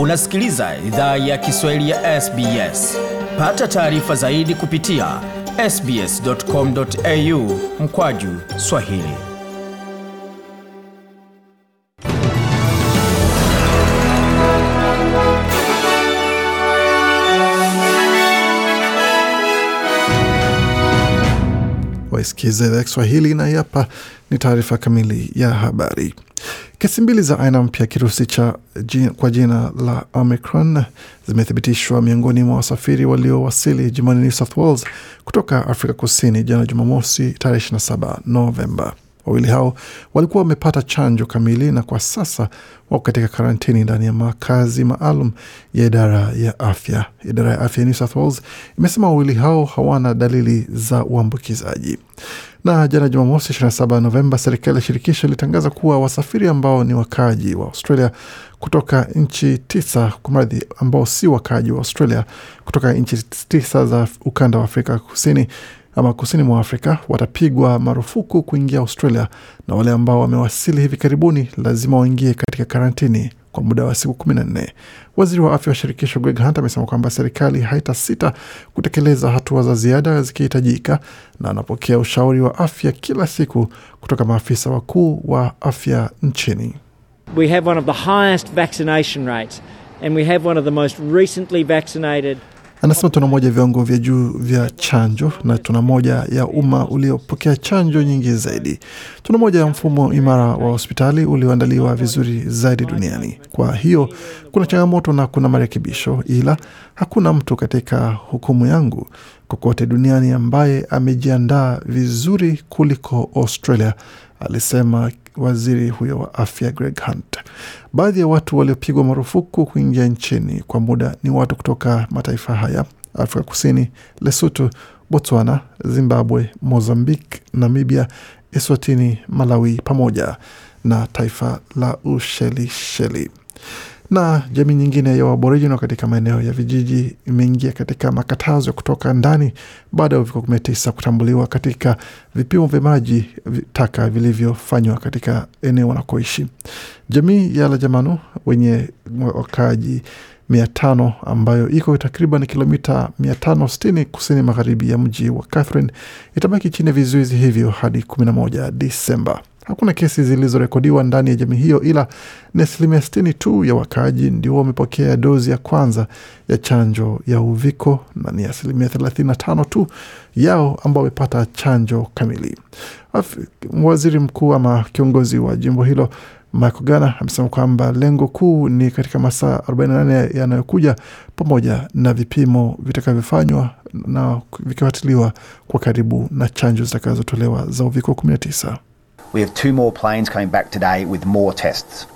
Unasikiliza idhaa ya Kiswahili ya SBS. Pata taarifa zaidi kupitia sbs.com.au mkwaju Swahili. Waisikiza idhaa ya Kiswahili na hapa ni taarifa kamili ya habari. Kesi mbili za aina mpya kirusi cha jina, kwa jina la Omicron zimethibitishwa miongoni mwa wasafiri waliowasili jimboni New South Wales kutoka Afrika Kusini jana Jumamosi tarehe 27 Novemba. Wawili hao walikuwa wamepata chanjo kamili na kwa sasa wako katika karantini ndani ya makazi maalum ya idara ya afya. Idara ya afya ya New South Wales imesema wawili hao hawana dalili za uambukizaji. Na jana Jumamosi 27 Novemba, serikali ya shirikisho ilitangaza kuwa wasafiri ambao ni wakaaji wa Australia kutoka nchi tisa, kumradhi, ambao si wakaaji wa Australia kutoka nchi tisa za ukanda wa Afrika Kusini ama kusini mwa Afrika watapigwa marufuku kuingia Australia, na wale ambao wamewasili hivi karibuni lazima waingie katika karantini kwa muda wa siku kumi na nne. Waziri wa afya wa shirikisho Greg Hunt amesema kwamba serikali haitasita kutekeleza hatua za ziada zikihitajika, na anapokea ushauri wa afya kila siku kutoka maafisa wakuu wa afya nchini. We have one of the highest vaccination rates and we have one of the most recently vaccinated Anasema tuna moja viwango vya juu vya chanjo na tuna moja ya umma uliopokea chanjo nyingi zaidi. Tuna moja ya mfumo imara wa hospitali ulioandaliwa vizuri zaidi duniani. Kwa hiyo kuna changamoto na kuna marekebisho, ila hakuna mtu katika hukumu yangu kokote duniani ambaye amejiandaa vizuri kuliko Australia, alisema waziri huyo wa afya Greg Hunt. Baadhi ya watu waliopigwa marufuku kuingia nchini kwa muda ni watu kutoka mataifa haya: Afrika Kusini, Lesotho, Botswana, Zimbabwe, Mozambique, Namibia, Eswatini, Malawi pamoja na taifa la Ushelisheli na jamii nyingine ya Aboriginal katika maeneo ya vijiji imeingia katika makatazo ya kutoka ndani baada ya uviko 19 kutambuliwa katika vipimo vya maji taka vilivyofanywa katika eneo wanakoishi. Jamii ya Lajamanu wenye wakaaji mia tano ambayo iko takriban kilomita 560 kusini magharibi ya mji wa Catherine itabaki chini ya vizuizi hivyo hadi 11 Disemba. Hakuna kesi zilizorekodiwa ndani ya jamii hiyo, ila ni asilimia sitini tu ya wakaaji ndio wamepokea dozi ya kwanza ya chanjo ya uviko na ni asilimia 35 tu yao ambao wamepata chanjo kamili. Waziri mkuu ama kiongozi wa jimbo hilo Michael Gana amesema kwamba lengo kuu ni katika masaa 48 yanayokuja, pamoja na vipimo vitakavyofanywa na vikifuatiliwa kwa karibu na chanjo zitakazotolewa za uviko 19. We have two more planes coming back today with more tests.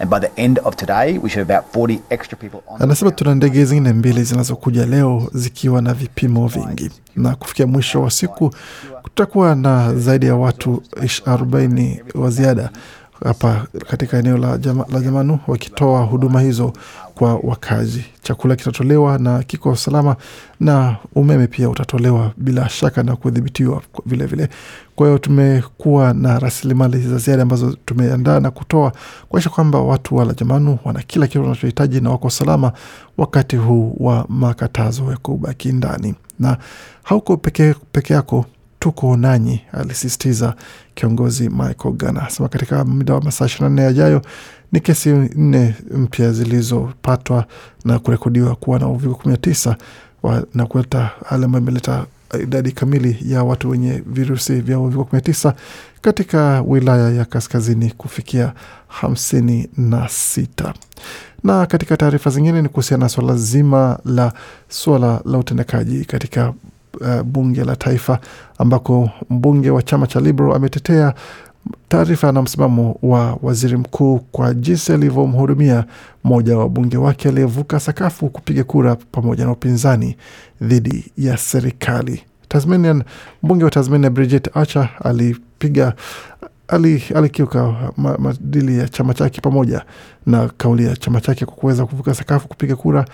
And by the end of today, we should have about 40 extra people on Anasema tuna ndege zingine mbili zinazokuja leo zikiwa na vipimo vingi, na kufikia mwisho wa siku kutakuwa na zaidi ya watu 40 wa ziada hapa katika eneo la, jama, la Jamanu wakitoa huduma hizo kwa wakazi. Chakula kitatolewa na kiko salama, na umeme pia utatolewa bila shaka na kudhibitiwa vilevile. Kwa hiyo tumekuwa na rasilimali za ziada ambazo tumeandaa na kutoa kuakisha kwamba watu wa Jamanu wana kila kitu wanachohitaji na wako salama wakati huu wa makatazo ya kubaki ndani, na hauko peke, peke yako tuko nanyi, alisisitiza kiongozi Michael Gana. Sema katika muda wa masaa ishirini na nne yajayo ni kesi nne mpya zilizopatwa na kurekodiwa kuwa na uviko kumi na tisa na kuleta hali ambayo imeleta idadi kamili ya watu wenye virusi vya uviko kumi na tisa katika wilaya ya kaskazini kufikia hamsini na sita. Na katika taarifa zingine ni kuhusiana na swala zima la swala la utendakaji katika uh, bunge la taifa ambako mbunge wa chama cha Liberal ametetea taarifa na msimamo wa waziri mkuu kwa jinsi alivyomhudumia mmoja wa bunge wake aliyevuka sakafu kupiga kura pamoja na upinzani dhidi ya serikali. Tasmanian, mbunge wa Tasmania Bridget Archer alipiga alikiuka maadili ya chama chake pamoja na kauli ya chama chake kwa kuweza kuvuka sakafu kupiga kura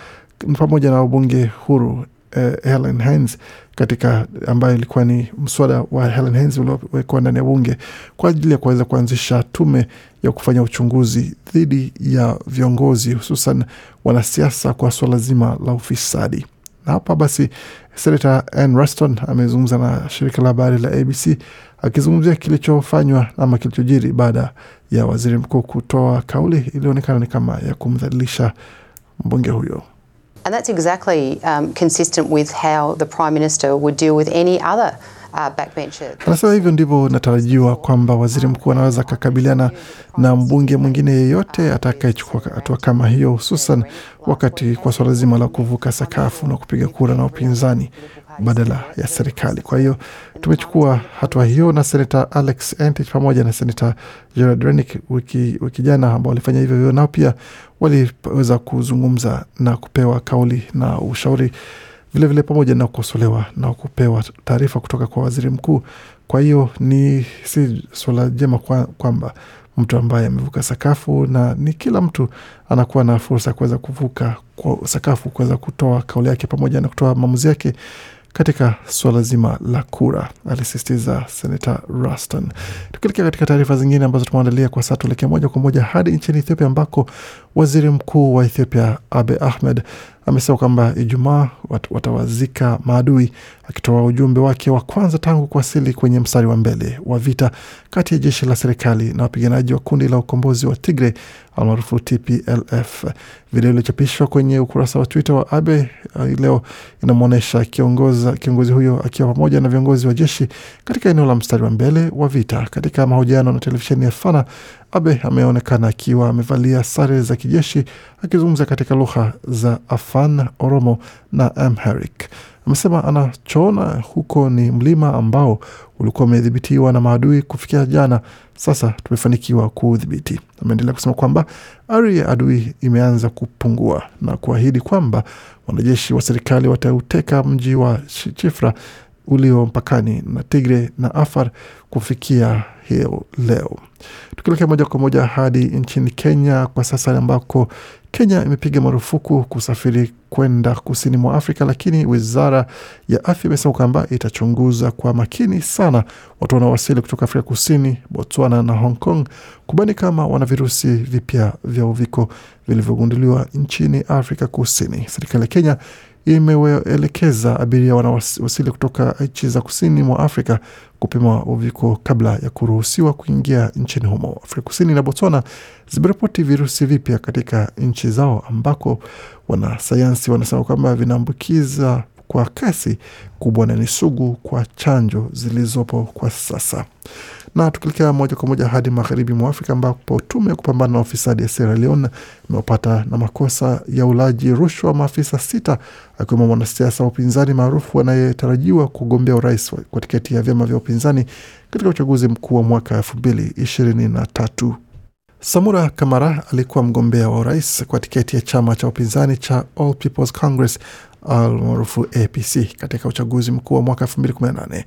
pamoja na wabunge huru eh, Helen Haines katika ambayo ilikuwa ni mswada wa Helen Haines uliowekwa ndani ya bunge kwa ajili ya kuweza kuanzisha tume ya kufanya uchunguzi dhidi ya viongozi hususan wanasiasa kwa suala zima la ufisadi. Na hapa basi Senata Ann Ruston amezungumza na shirika la habari la ABC akizungumzia kilichofanywa ama kilichojiri baada ya waziri mkuu kutoa kauli ilionekana ni kama ya kumdhalilisha mbunge huyo. And that's exactly um, consistent with how the Prime Minister would deal with any other. Anasema hivyo ndivyo inatarajiwa kwamba waziri mkuu anaweza akakabiliana na mbunge mwingine yeyote atakayechukua hatua kama hiyo, hususan wakati kwa suala zima la kuvuka sakafu na kupiga kura na upinzani badala ya serikali. Kwa hiyo tumechukua hatua hiyo, na senata Alex Entich pamoja na senata Gerard Renick wiki, wiki jana ambao walifanya hivyo hivyo, nao pia waliweza kuzungumza na kupewa kauli na ushauri vilevile pamoja na kukosolewa na kupewa taarifa kutoka kwa waziri mkuu. Kwa hiyo ni si suala jema kwamba kwa mtu ambaye amevuka sakafu, na ni kila mtu anakuwa na fursa ya kuweza kuvuka kwa sakafu, kuweza kutoa kauli yake pamoja na kutoa maamuzi yake katika suala zima la kura, alisisitiza senata Ruston. Tukielekea katika taarifa zingine ambazo tumeandalia kwa sasa, tuelekee moja kwa moja hadi nchini Ethiopia ambako waziri mkuu wa Ethiopia Abe Ahmed amesema kwamba Ijumaa wat, watawazika maadui, akitoa ujumbe wake wa kwanza tangu kuwasili kwenye mstari wa mbele wa vita kati ya jeshi la serikali na wapiganaji wa kundi la ukombozi wa Tigre almaarufu TPLF. Video iliyochapishwa kwenye ukurasa wa Twitter wa Abe uh, leo inamwonyesha kiongozi huyo akiwa pamoja na viongozi wa jeshi katika eneo la mstari wa mbele wa vita. Katika mahojiano na televisheni ya Fana, Abe ameonekana akiwa amevalia sare za kijeshi akizungumza katika lugha za Afan, Oromo na Amharic. Amesema anachoona huko ni mlima ambao ulikuwa umedhibitiwa na maadui kufikia jana, sasa tumefanikiwa kuudhibiti. Ameendelea kusema kwamba ari ya adui imeanza kupungua na kuahidi kwamba wanajeshi wa serikali watauteka mji wa Chifra ulio mpakani na Tigre na Afar kufikia hiyo leo. Tukielekea moja kwa moja hadi nchini Kenya kwa sasa, ambako Kenya imepiga marufuku kusafiri kwenda kusini mwa Afrika, lakini wizara ya afya imesema kwamba itachunguza kwa makini sana watu wanaowasili kutoka Afrika Kusini, Botswana na Hong Kong kubani kama wana virusi vipya vya uviko vilivyogunduliwa nchini Afrika Kusini. Serikali ya Kenya imewaelekeza abiria wanaowasili kutoka nchi za kusini mwa Afrika kupima uviko kabla ya kuruhusiwa kuingia nchini humo. Afrika Kusini na Botswana zimeripoti virusi vipya katika nchi zao ambako wanasayansi wanasema kwamba vinaambukiza kwa kasi kubwa na ni sugu kwa chanjo zilizopo kwa sasa. Na tukielekea moja kwa moja hadi magharibi mwa Afrika ambapo tume ya kupambana na ufisadi ya Sierra Leone imepata na makosa ya ulaji rushwa maafisa sita akiwemo mwanasiasa wa upinzani maarufu anayetarajiwa kugombea urais kwa tiketi ya vyama vya upinzani katika uchaguzi mkuu wa mwaka elfu mbili ishirini na tatu. Samura Kamara alikuwa mgombea wa urais kwa tiketi ya chama cha upinzani cha All People's Congress almaarufu APC katika uchaguzi mkuu wa mwaka 2018.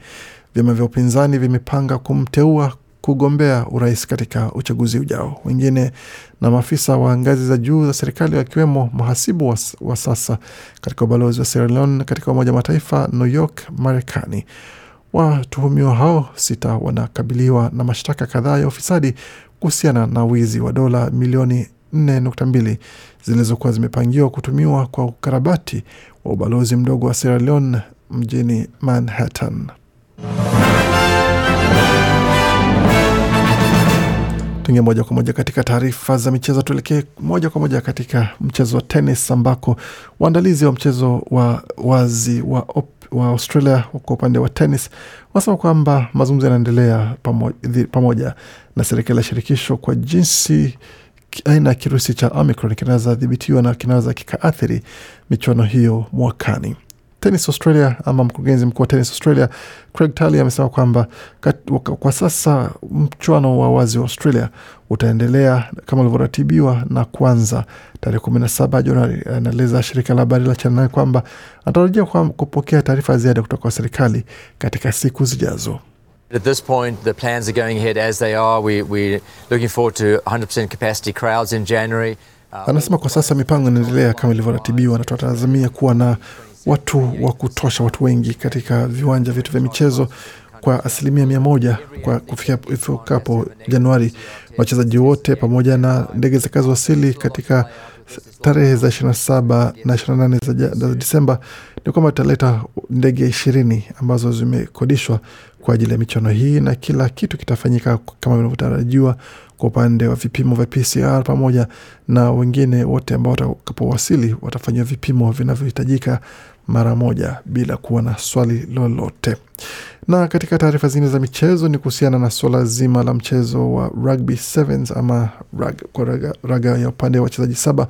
Vyama vya upinzani vimepanga kumteua kugombea urais katika uchaguzi ujao. Wengine na maafisa wa ngazi za juu za serikali wakiwemo mhasibu wa, wa sasa katika ubalozi wa Sierra Leone katika Umoja wa Mataifa New York, Marekani. Watuhumiwa hao sita wanakabiliwa na mashtaka kadhaa ya ufisadi kuhusiana na wizi wa dola milioni 4.2 zilizokuwa zimepangiwa kutumiwa kwa ukarabati wa ubalozi mdogo wa Sierra Leone mjini Manhattan. Tuingia moja kwa moja katika taarifa za michezo. Tuelekee moja kwa moja katika mchezo wa tenis ambako waandalizi wa mchezo wa wazi wa, op, wa Australia kwa upande wa tenis wanasema kwamba mazungumzo yanaendelea pamoja, pamoja na serikali ya shirikisho kwa jinsi aina ya kirusi cha Omicron kinaweza dhibitiwa na kinaweza kikaathiri michuano hiyo mwakani. Tennis Australia ama mkurugenzi mkuu wa Tennis Australia Craig Tully amesema kwamba kwa sasa mchuano wa wazi wa Australia utaendelea kama ulivyoratibiwa na kuanza tarehe kumi na saba Januari. Anaeleza shirika la habari la Channel kwamba anatarajia kupokea taarifa ziada kutoka kwa serikali katika siku zijazo. At this point, the plans are going ahead as they are. We, we're looking forward to 100% capacity crowds in January. Anasema kwa sasa mipango inaendelea kama ilivyoratibiwa na tunatazamia kuwa na watu wa kutosha, watu wengi katika viwanja vyetu vya michezo kwa asilimia mia moja kwa kufikia ifikapo Januari. Wachezaji wote pamoja na ndege zitakazowasili katika tarehe za 27 na 28 za, Disemba ni kwamba italeta ndege ishirini ambazo zimekodishwa kwa ajili ya michuano hii, na kila kitu kitafanyika kama vinavyotarajiwa kwa upande wa vipimo vya PCR pamoja na wengine wote ambao watakapowasili watafanyiwa vipimo vinavyohitajika mara moja bila kuwa na swali lolote. Na katika taarifa zingine za michezo ni kuhusiana na suala zima la mchezo wa rugby sevens ama rag, kwa raga, raga ya upande wa wachezaji saba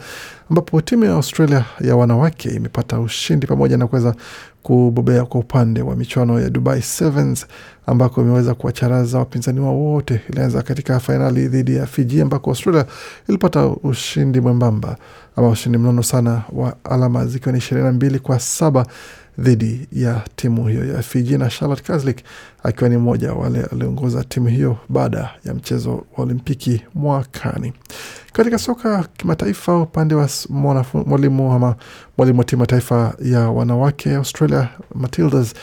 ambapo timu ya Australia ya wanawake imepata ushindi pamoja na kuweza kubobea kwa upande wa michuano ya Dubai Sevens ambako imeweza kuwacharaza wapinzani wao wote. Ilianza katika fainali dhidi ya Fiji ambako Australia ilipata ushindi mwembamba ama ushindi mnono sana wa alama zikiwa ni ishirini na mbili kwa saba dhidi ya timu hiyo ya Fiji na Charlotte Kazlik akiwa ni mmoja wale aliongoza timu hiyo baada ya mchezo wa Olimpiki mwakani. Katika soka kimataifa, upande wa mwalimu ama mwalimu wa timu ya taifa ya wanawake Australia Matildas,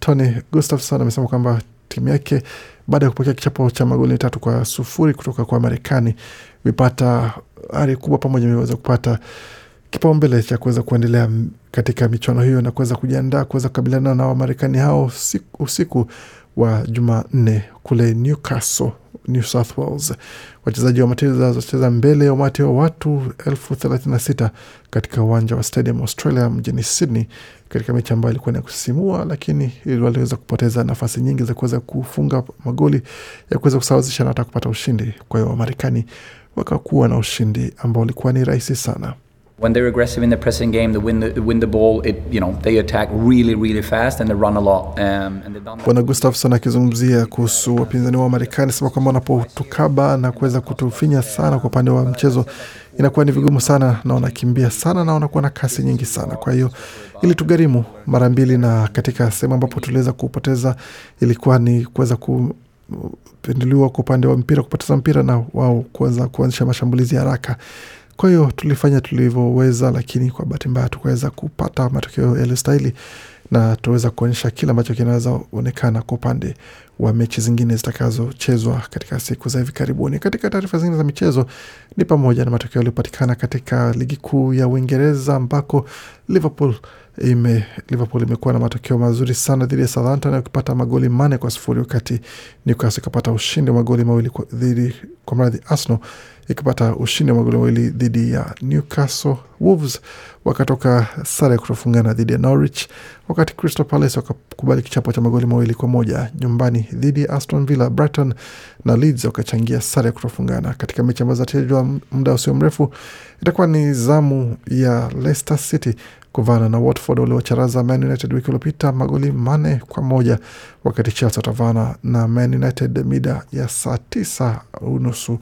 Tony Gustafson amesema kwamba timu yake baada ya kupokea kichapo cha magoli tatu kwa sufuri kutoka kwa Marekani imepata ari kubwa pamoja, imeweza kupata kipaumbele cha kuweza kuendelea katika michuano hiyo na kuweza kujiandaa kuweza kukabiliana na Wamarekani hao siku, usiku wa Jumanne kule Newcastle, New South Wales. Wachezaji wa Matildas watacheza mbele ya umati wa watu elfu thelathini na sita katika uwanja wa Stadium Australia mjini Sydney katika mechi ambayo ilikuwa ni kusisimua, lakini waliweza kupoteza nafasi nyingi za kuweza kufunga magoli ya kuweza kusawazisha na hata kupata ushindi. Kwa hiyo Wamarekani wakakuwa na ushindi ambao ulikuwa ni rahisi sana. When they're aggressive in the pressing game, they win the, win the ball. It you know they attack really really fast and they run a lot. Um. Bwana Gustafson akizungumzia kuhusu wapinzani wa Marekani sema kwamba wanapotukaba na kuweza kutufinya sana kwa upande wa mchezo inakuwa ni vigumu sana, na wanakimbia sana na wanakuwa na kasi nyingi sana. Kwa hiyo ili tugharimu mara mbili, na katika sehemu ambapo tuliweza kupoteza ilikuwa ni kuweza kupinduliwa kwa upande wa mpira, kupoteza mpira na wao kuanza kuanzisha mashambulizi haraka. Kwa hiyo tulifanya tulivyoweza, lakini kwa bahati mbaya tukaweza kupata matokeo yaliyostahili na tuweza kuonyesha kile ambacho kinaweza onekana kwa upande wa mechi zingine zitakazochezwa katika siku za hivi karibuni. Katika taarifa zingine za michezo ni pamoja na matokeo yaliyopatikana katika ligi kuu ya Uingereza ambako Liverpool ime Liverpool imekuwa na matokeo mazuri sana dhidi ya Southampton akipata magoli manne kwa sufuri wakati Newcastle ikapata ushindi wa magoli mawili kwa- dhidi kwa mradhi Arsenal ikipata ushindi wa magoli mawili dhidi ya Newcastle. Wolves wakatoka sare ya kutofungana dhidi ya Norwich, wakati Crystal Palace wakakubali kichapo cha magoli mawili kwa moja nyumbani dhidi ya Aston Villa. Brighton na Leeds wakachangia sare ya kutofungana. Katika mechi ambazo zitachezwa muda usio mrefu, itakuwa ni zamu ya Leicester City kuvana na Watford waliocharaza Man United wiki iliyopita magoli manne kwa moja wakati Chelsea watavana na Man United mida ya saa tisa unusu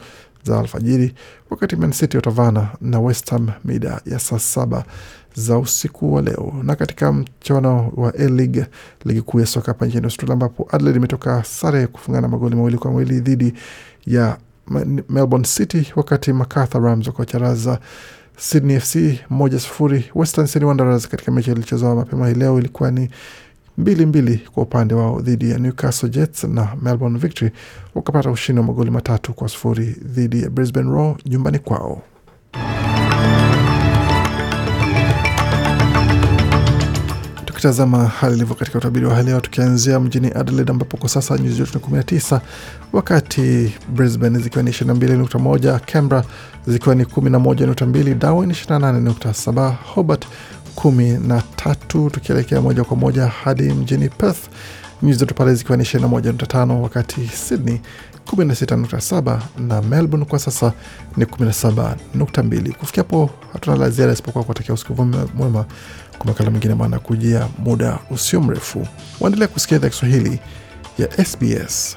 za alfajiri, wakati Man City watavana na West Ham mida ya saa saba za usiku wa leo. Na katika mchuano wa A-League, ligi kuu ya soka hapa nchini Australia, ambapo Adelaide imetoka sare kufungana magoli mawili kwa mawili dhidi ya Melbourne City, wakati Macarthur Rams wakiwacharaza Sydney FC moja sufuri. Western Sydney Wanderers katika mechi ilichezwa mapema hii leo ilikuwa ni mbili mbili kwa upande wao dhidi ya Newcastle Jets na Melbourne Victory wakapata ushindi wa magoli matatu kwa sufuri dhidi ya Brisbane Roar nyumbani kwao. Tukitazama hali ilivyo katika utabiri wa hali ya tukianzia mjini Adelaide ambapo kwa sasa nyuzi joto ni 19, wakati Brisbane zikiwa ni 22.1, Canberra zikiwa ni 11.2, Darwin 28.7, Hobart 13, tukielekea moja kwa moja hadi mjini Perth nyuzi joto pale zikiwa ni 21.5, wakati Sydney 16.7 na Melbourne kwa sasa ni 17.2. Kufikia hapo hatuna la ziada isipokuwa kuwatakia usiku mwema kwa makala mengine maana kujia muda usio mrefu. Waendelea kusikia idhaa Kiswahili ya SBS.